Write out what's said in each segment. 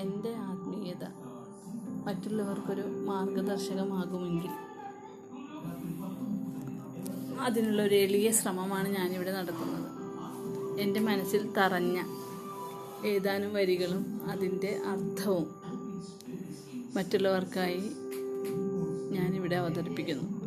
എന്റെ ആത്മീയത മറ്റുള്ളവർക്കൊരു മാർഗദർശകമാകുമെങ്കിൽ അതിനുള്ള ഒരു എളിയ ശ്രമമാണ് ഞാനിവിടെ നടത്തുന്നത്. എന്റെ മനസ്സിൽ തറഞ്ഞ ഏതാനും വരികളും അതിന്റെ അർത്ഥവും മറ്റുള്ളവർക്കായി ഞാനിവിടെ അവതരിപ്പിക്കുന്നു.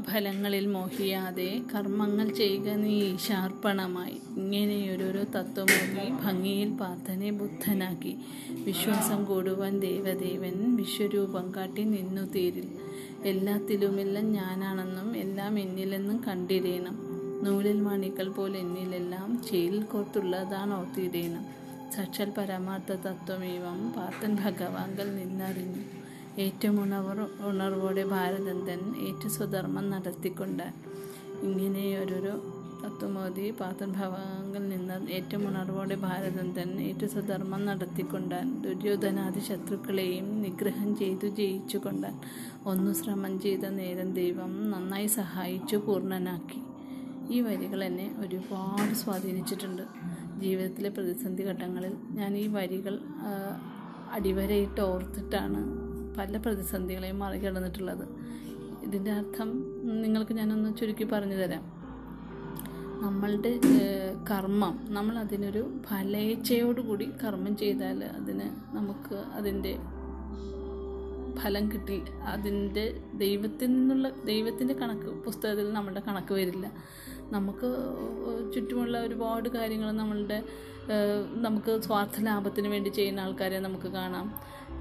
കർമ്മഫലങ്ങളിൽ മോഹിയാതെ കർമ്മങ്ങൾ ചെയ്യുക നീ ഈശാർപ്പണമായി ഇങ്ങനെയൊരോരോ തത്വമൊക്കെ ഭംഗിയിൽ പാർത്ഥനെ ബുദ്ധനാക്കി. വിശ്വാസം കൂടുവാൻ ദേവദേവൻ വിശ്വരൂപം കാട്ടി നിന്നു തീരിൽ. എല്ലാത്തിലുമെല്ലാം ഞാനാണെന്നും എല്ലാം എന്നിലെന്നും കണ്ടിരേണം. നൂലിൽ മണികൾ പോലെ എന്നിലെല്ലാം ചേലിൽ കോർത്തുള്ളതാണ് ഓർത്തിരേണം സാക്ഷാൽ പരമാർത്ഥ തത്വമേവം പാർത്തൻ ഭഗവാങ്കൽ നിന്നറിഞ്ഞു. ഏറ്റവും ഉണർവ് ഉണർവോടെ ഭാരതന്തൻ ഏറ്റു സ്വധർമ്മം നടത്തിക്കൊണ്ട് ഇങ്ങനെ ഓരോരോ തത്വമോദി പാത്രഭാവങ്ങൾ നിന്ന് ഏറ്റവും ഉണർവോടെ ഭാരതന്തൻ ഏറ്റവും സ്വധർമ്മം നടത്തിക്കൊണ്ട് ദുര്യോധനാദി ശത്രുക്കളെയും നിഗ്രഹം ചെയ്തു ജയിച്ചുകൊണ്ട് ഒന്നു ശ്രമം ചെയ്ത നേരം ദൈവം നന്നായി സഹായിച്ചു പൂർണനാക്കി. ഈ വരികൾ എന്നെ ഒരുപാട് സ്വാധീനിച്ചിട്ടുണ്ട്. ജീവിതത്തിലെ പ്രതിസന്ധി ഘട്ടങ്ങളിൽ ഞാൻ ഈ വരികൾ അടിവരയിട്ട് ഓർത്തിട്ടാണ് പല പ്രതിസന്ധികളെയും മറികടന്നിട്ടുള്ളത്. ഇതിന്റെ അർത്ഥം നിങ്ങൾക്ക് ഞാനൊന്ന് ചുരുക്കി പറഞ്ഞു തരാം നമ്മളുടെ കർമ്മം നമ്മൾ അതിനൊരു ഫലേച്ഛയോടുകൂടി കർമ്മം ചെയ്താൽ അതിന് നമുക്ക് അതിന്റെ ഫലം കിട്ടി. അതിന്റെ ദൈവത്തിൽ നിന്നുള്ള ദൈവത്തിന്റെ കണക്ക് പുസ്തകത്തിൽ നമ്മളുടെ കണക്ക് വരില്ല. നമുക്ക് ചുറ്റുമുള്ള ഒരുപാട് കാര്യങ്ങൾ നമ്മളുടെ നമുക്ക് സ്വാർത്ഥ ലാഭത്തിന് വേണ്ടി ചെയ്യുന്ന ആൾക്കാരെ നമുക്ക് കാണാം.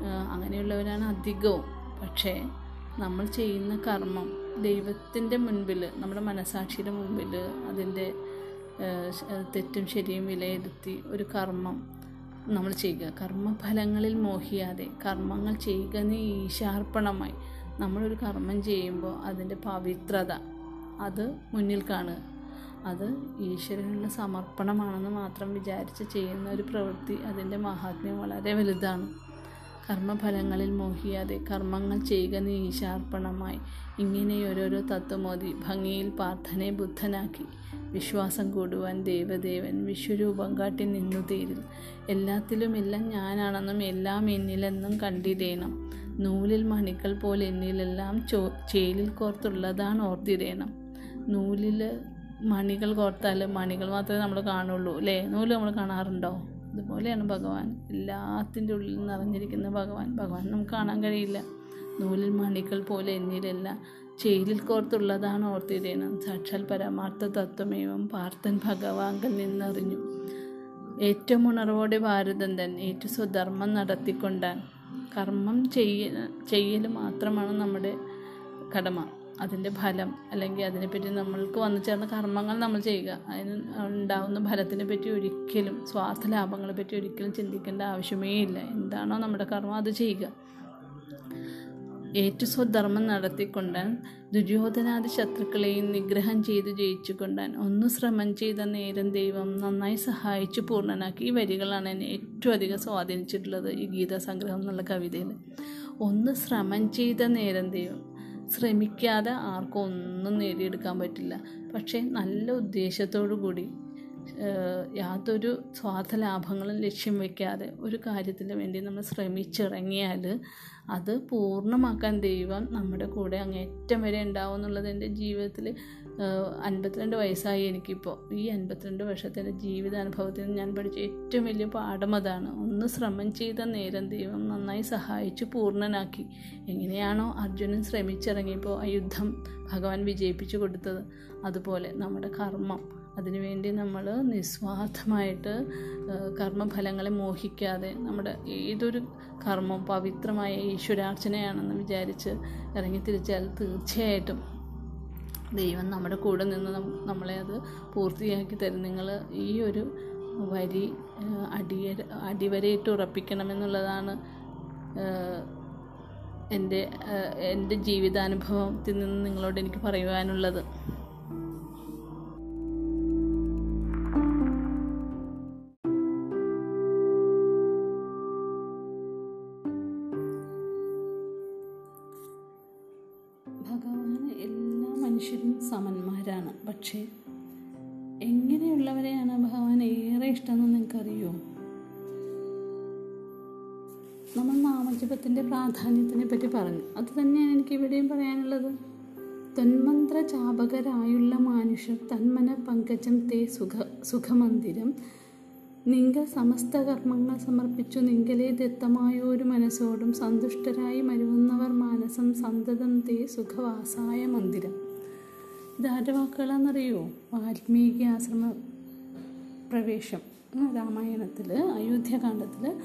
അങ്ങനെയുള്ളവരാണ് അധികവും. പക്ഷേ നമ്മൾ ചെയ്യുന്ന കർമ്മം ദൈവത്തിന്റെ മുൻപിൽ നമ്മുടെ മനസാക്ഷിയുടെ മുൻപിൽ അതിന്റെ തെറ്റും ശരിയും വിലയിരുത്തി ഒരു കർമ്മം നമ്മൾ ചെയ്യുക. കർമ്മഫലങ്ങളിൽ മോഹിയാതെ കർമ്മങ്ങൾ ചെയ്യുക എന്ന് ഈശാർപ്പണമായി നമ്മളൊരു കർമ്മം ചെയ്യുമ്പോൾ അതിന്റെ പവിത്രത അത് മുന്നിൽ കാണുക. അത് ഈശ്വരനുള്ള സമർപ്പണമാണെന്ന് മാത്രം വിചാരിച്ച് ചെയ്യുന്ന ഒരു പ്രവൃത്തി അതിന്റെ മഹാത്മ്യം വളരെ വലുതാണ്. കർമ്മഫലങ്ങളിൽ മോഹിയാതെ കർമ്മങ്ങൾ ചെയ്യുക നീ ഈശാർപ്പണമായി ഇങ്ങനെ ഓരോരോ തത്വമോതി ഭംഗിയിൽ പാർത്ഥനെ ബുദ്ധനാക്കി. വിശ്വാസം കൂടുവാൻ ദേവദേവൻ വിശ്വരൂപം കാട്ടി നിന്നു തീരും എല്ലാത്തിലും എല്ലാം ഞാനാണെന്നും എല്ലാം എന്നിലെന്നും കണ്ടിരേണം നൂലിൽ മണികൾ പോലെ എന്നിലെല്ലാം ചോ ചേലിൽ കോർത്തുള്ളതാണ് ഓർത്തിരേണം നൂലിൽ മണികൾ കോർത്താൽ മണികൾ മാത്രമേ നമ്മൾ കാണുള്ളൂ. അല്ലേ? നൂൽ നമ്മൾ കാണാറുണ്ടോ? അതുപോലെയാണ് ഭഗവാൻ. എല്ലാത്തിന്റെ ഉള്ളിൽ നിറഞ്ഞിരിക്കുന്ന ഭഗവാൻ. ഭഗവാൻ നമുക്ക് കാണാൻ കഴിയില്ല. നൂലിൽ മണികൾ പോലെ എന്നിലെല്ലാം. ചേലിൽ കോർത്തുള്ളതാണ് ഓർത്തിരേണം സാക്ഷാൽ പരമാർത്ഥ തത്വമേവം പാർത്ഥൻ ഭഗവാങ്കൽ നിന്നറിഞ്ഞു ഏറ്റവും ഉണർവോടെ ഭാരതൻ തന്നെ ഏറ്റവും സ്വധർമ്മം നടത്തിക്കൊണ്ടാൻ. കർമ്മം ചെയ്യ ചെയ്യൽ മാത്രമാണ് നമ്മുടെ കടമ. അതിന്റെ ഫലം അല്ലെങ്കിൽ അതിനെപ്പറ്റി നമ്മൾക്ക് വന്നു ചേർന്ന കർമ്മങ്ങൾ നമ്മൾ ചെയ്യുക. അതിന് ഉണ്ടാകുന്ന ഫലത്തിനെ പറ്റി ഒരിക്കലും സ്വാർത്ഥ ലാഭങ്ങളെ പറ്റി ഒരിക്കലും ചിന്തിക്കേണ്ട ആവശ്യമേ ഇല്ല. എന്താണോ നമ്മുടെ കർമ്മം അത് ചെയ്യുക. ഏറ്റു സ്വധർമ്മം നടത്തിക്കൊണ്ടാൻ ദുര്യോധനാദി ശത്രുക്കളെയും നിഗ്രഹം ചെയ്ത് ജയിച്ചുകൊണ്ടാൻ ഒന്ന് ശ്രമം ചെയ്ത നേരം ദൈവം നന്നായി സഹായിച്ച് പൂർണനാക്കി. ഈ വരികളാണ് എന്നെ ഏറ്റവും അധികം സ്വാധീനിച്ചിട്ടുള്ളത് ഈ ഗീതാസംഗ്രഹം എന്നുള്ള കവിതയിൽ. ഒന്ന് ശ്രമം ചെയ്ത നേരം ദൈവം ശ്രമിക്കാതെ ആർക്കും ഒന്നും നേടിയെടുക്കാൻ പറ്റില്ല. പക്ഷേ നല്ല ഉദ്ദേശത്തോടു കൂടി യാതൊരു സ്വാർത്ഥ ലാഭങ്ങളും ലക്ഷ്യം വയ്ക്കാതെ ഒരു കാര്യത്തിന് വേണ്ടി നമ്മൾ ശ്രമിച്ചിറങ്ങിയാൽ അത് പൂർണമാക്കാൻ ദൈവം നമ്മുടെ കൂടെ അങ്ങേറ്റം വരെ ഉണ്ടാവും എന്നുള്ളത് എന്റെ ജീവിതത്തിൽ അൻപത്തിരണ്ട് വയസ്സായി എനിക്കിപ്പോൾ. ഈ അൻപത്തിരണ്ട് വർഷത്തിന്റെ ജീവിതാനുഭവത്തിൽ ഞാൻ പഠിച്ച ഏറ്റവും വലിയ പാഠം അതാണ്. ഒന്ന് ശ്രമം ചെയ്ത നേരം ദൈവം നന്നായി സഹായിച്ച് പൂർണനാക്കി. എങ്ങനെയാണോ അർജുനൻ ശ്രമിച്ചിറങ്ങിയപ്പോൾ ആ യുദ്ധം ഭഗവാൻ വിജയിപ്പിച്ചു കൊടുത്തത്. അതുപോലെ നമ്മുടെ കർമ്മം. അതിനുവേണ്ടി നമ്മൾ നിസ്വാർത്ഥമായിട്ട് കർമ്മഫലങ്ങളെ മോഹിക്കാതെ നമ്മുടെ ഏതൊരു കർമ്മം പവിത്രമായ ഈശ്വരാർച്ചനയാണെന്ന് വിചാരിച്ച് ഇറങ്ങിത്തിരിച്ചാൽ തീർച്ചയായിട്ടും ദൈവം നമ്മുടെ കൂടെ നിന്ന് നമ്മളെ അത് പൂർത്തിയാക്കി തരും. നിങ്ങൾ ഈ ഒരു വരി അടിയ അടിവരയിട്ട് ഉറപ്പിക്കണമെന്നുള്ളതാണ് എന്റെ എന്റെ ജീവിതാനുഭവത്തിൽ നിന്ന് നിങ്ങളോട് എനിക്ക് പറയുവാനുള്ളത്. പക്ഷേ എങ്ങനെയുള്ളവരെയാണ് ഭഗവാൻ ഏറെ ഇഷ്ടമെന്ന് നിങ്ങൾക്കറിയോ നമ്മൾ നാമജപത്തിന്റെ പ്രാധാന്യത്തിനെ പറ്റി പറഞ്ഞു. അത് തന്നെയാണ് എനിക്ക് ഇവിടെയും പറയാനുള്ളത്. തന്മന്ത്ര ചാപകരായുള്ള മനുഷ്യർ തന്മന പങ്കജം തേ സുഖ സുഖമന്ദിരം. നിങ്ങൾ സമസ്ത കർമ്മങ്ങൾ സമർപ്പിച്ചു. ദത്തമായ ഒരു മനസ്സോടും സന്തുഷ്ടരായി മരുവുന്നവർ മാനസം സന്തതം തേ സുഖവാസായ മന്ദിരം. ഇതാരുടെ വാക്കുകളാണെന്നറിയോ? വാൽമീകി ആശ്രമ പ്രവേശം. രാമായണത്തിൽ അയോധ്യകാന്ഡത്തിൽ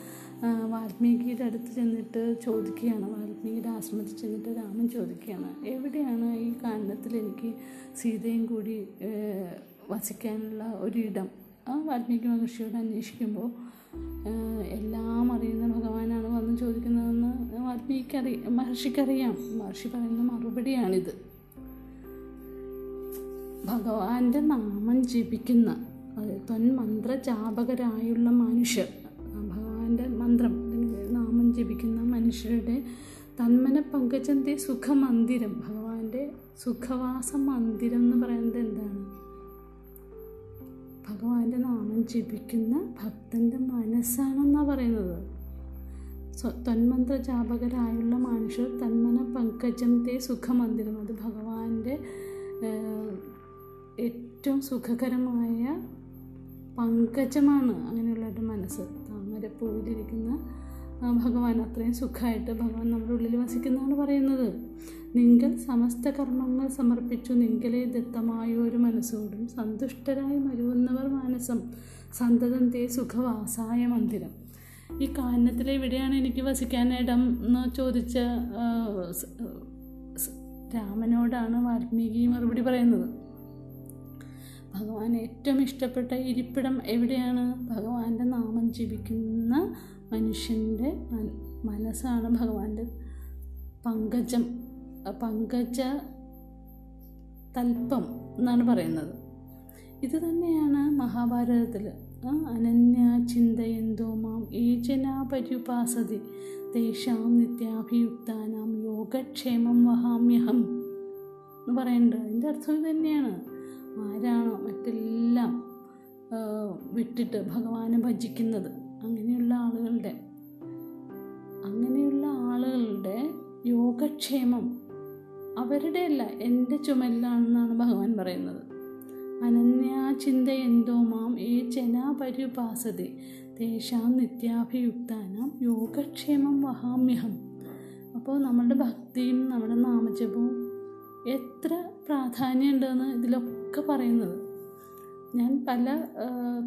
വാൽമീകിയുടെ അടുത്ത് ചെന്നിട്ട് ചോദിക്കുകയാണ്. വാൽമീകിയുടെ ആശ്രമത്തിൽ ചെന്നിട്ട് രാമൻ ചോദിക്കുകയാണ്. എവിടെയാണ് ഈ കാന്ഡത്തിൽ എനിക്ക് സീതയും കൂടി വസിക്കാനുള്ള ഒരിടം? ആ വാൽമീകി മഹർഷിയോട് അന്വേഷിക്കുമ്പോൾ എല്ലാം അറിയുന്ന ഭഗവാനാണ് വന്ന് ചോദിക്കുന്നതെന്ന് വാൽമീകിക്ക് അറി മഹർഷിക്കറിയാം. മഹർഷി പറയുന്ന മറുപടിയാണിത്. ഭഗവാന്റെ നാമം ജപിക്കുന്ന അതായത് തൊന്മന്ത്ര ജാപകരായുള്ള മനുഷ്യർ. ഭഗവാന്റെ മന്ത്രം നാമം ജപിക്കുന്ന മനുഷ്യരുടെ തന്മന പങ്കജന്റെ സുഖമന്ദിരം ഭഗവാന്റെ സുഖവാസ മന്ദിരം എന്ന് പറയുന്നത് എന്താണ്? ഭഗവാന്റെ നാമം ജപിക്കുന്ന ഭക്തന്റെ മനസ്സാണെന്നാണ് പറയുന്നത്. തന്മന്ത്രജാപകരായുള്ള തന്മന്ത്ര ജാപകരായുള്ള മനുഷ്യർ തന്മന പങ്കജം തേ സുഖമന്ദിരം അത് ഭഗവാന്റെ ഏറ്റവും സുഖകരമായ പങ്കജമാണ് അങ്ങനെയുള്ളവരുടെ മനസ്സ്. താമര പോയിരിക്കുന്ന ആ, ഭഗവാൻ അത്രയും സുഖമായിട്ട് ഭഗവാൻ നമ്മുടെ ഉള്ളിൽ വസിക്കുന്നതാണ് പറയുന്നത്. നിങ്ങൾ സമസ്ത കർമ്മങ്ങൾ സമർപ്പിച്ചു നിങ്കലെ ദത്തമായ ഒരു മനസ്സോടും സന്തുഷ്ടരായി മരുവുന്നവർ മാനസം സന്തതം തേ സുഖവാസായ മന്ദിരം. ഈ കാനനത്തിൽ എവിടെയാണ് എനിക്ക് വസിക്കാൻ ഇടം എന്ന് ചോദിച്ച രാമനോടാണ് വാൽമീകി മറുപടി പറയുന്നത്. ഭഗവാൻ ഏറ്റവും ഇഷ്ടപ്പെട്ട ഇരിപ്പിടം എവിടെയാണ്? ഭഗവാന്റെ നാമം ജപിക്കുന്ന മനുഷ്യന്റെ മനസ്സാണ് ഭഗവാന്റെ പങ്കജം പങ്കജ തൽപ്പം എന്നാണ് പറയുന്നത്. ഇത് തന്നെയാണ് മഹാഭാരതത്തിൽ അനന്യ ചിന്തയന്തോ മാം ഏജനാ പര്യുപാസതി തേഷാം നിത്യാഭിയുക്താനാം യോഗക്ഷേമം വഹാമ്യഹം എന്ന് പറയേണ്ടത് അതിന്റെ അർത്ഥം തന്നെയാണ്. ആരാണോ മറ്റെല്ലാം വിട്ടിട്ട് ഭഗവാനെ ഭജിക്കുന്നത്. അങ്ങനെയുള്ള ആളുകളുടെ അങ്ങനെയുള്ള ആളുകളുടെ യോഗക്ഷേമം അവരുടെ അല്ല എന്റെ ചുമലിലാണെന്നാണ് ഭഗവാൻ പറയുന്നത്. അനന്യാ ചിന്തയന്തോ മാം ഏ ചനാപരിപാസതി തേഷാം നിത്യാഭിയുക്താനാം യോഗക്ഷേമം വഹാമ്യഹം. അപ്പോൾ നമ്മുടെ ഭക്തിയും നമ്മുടെ നാമജപവും എത്ര പ്രാധാന്യമുണ്ടെന്ന് ഇതിലൊക്കെ പറയുന്നത്. ഞാൻ പല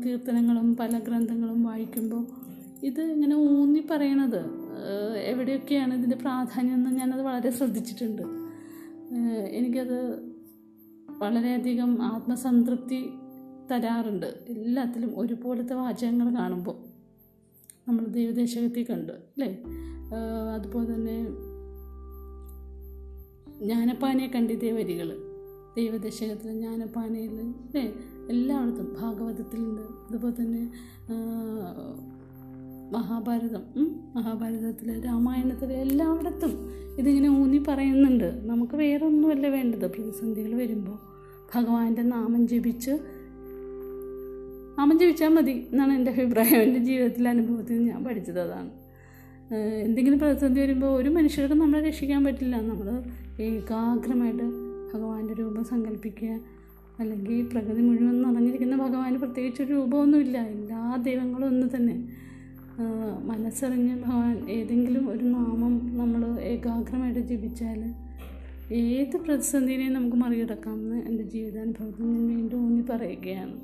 കീർത്തനങ്ങളും പല ഗ്രന്ഥങ്ങളും വായിക്കുമ്പോൾ ഇത് ഇങ്ങനെ ഊന്നി പറയണത് എവിടെയൊക്കെയാണ് ഇതിന്റെ പ്രാധാന്യം എന്ന് ഞാനത് വളരെ ശ്രദ്ധിച്ചിട്ടുണ്ട്. എനിക്കത് വളരെയധികം ആത്മസംതൃപ്തി തരാറുണ്ട്. എല്ലാത്തിലും ഒരുപോലത്തെ വാചകങ്ങൾ കാണുമ്പോൾ നമ്മൾ ദൈവദേശകത്തിൽ കണ്ടു അല്ലേ? അതുപോലെ തന്നെ ജ്ഞാനപ്പാനെ കണ്ടിതേ വരികൾ ദൈവദശകത്തിൽ ജ്ഞാനപ്പാനയിൽ അല്ലേ എല്ലായിടത്തും ഭാഗവതത്തിലുണ്ട് അതുപോലെ തന്നെ മഹാഭാരതം മഹാഭാരതത്തിൽ രാമായണത്തിൽ എല്ലായിടത്തും ഇതിങ്ങനെ ഊന്നി പറയുന്നുണ്ട്. നമുക്ക് വേറൊന്നുമല്ല വേണ്ടത്. പ്രതിസന്ധികൾ വരുമ്പോൾ ഭഗവാന്റെ നാമം ജപിച്ച് നാമം ജപിച്ചാൽ മതി എന്നാണ് എന്റെ അഭിപ്രായം. എന്റെ ജീവിതത്തിലെ അനുഭവത്തിൽ ഞാൻ പഠിച്ചത് അതാണ്. എന്തെങ്കിലും പ്രതിസന്ധി വരുമ്പോൾ ഒരു മനുഷ്യർക്കും നമ്മളെ രക്ഷിക്കാൻ പറ്റില്ല. നമ്മൾ ഏകാഗ്രമായിട്ട് ഭഗവാന്റെ രൂപം സങ്കല്പിക്കുക അല്ലെങ്കിൽ പ്രകൃതി മുഴുവൻ നിറഞ്ഞിരിക്കുന്ന ഭഗവാന് പ്രത്യേകിച്ച് ഒരു രൂപമൊന്നുമില്ല. എല്ലാ ദൈവങ്ങളും ഒന്ന് തന്നെ. മനസ്സറിഞ്ഞ് ഭഗവാൻ ഏതെങ്കിലും ഒരു നാമം നമ്മൾ ഏകാഗ്രമായിട്ട് ജപിച്ചാൽ ഏത് പ്രതിസന്ധിനെയും നമുക്ക് മറികടക്കാമെന്ന് എന്റെ ജീവിതാനുഭവത്തിൽ ഞാൻ വീണ്ടും ഊന്നി പറയുകയാണ്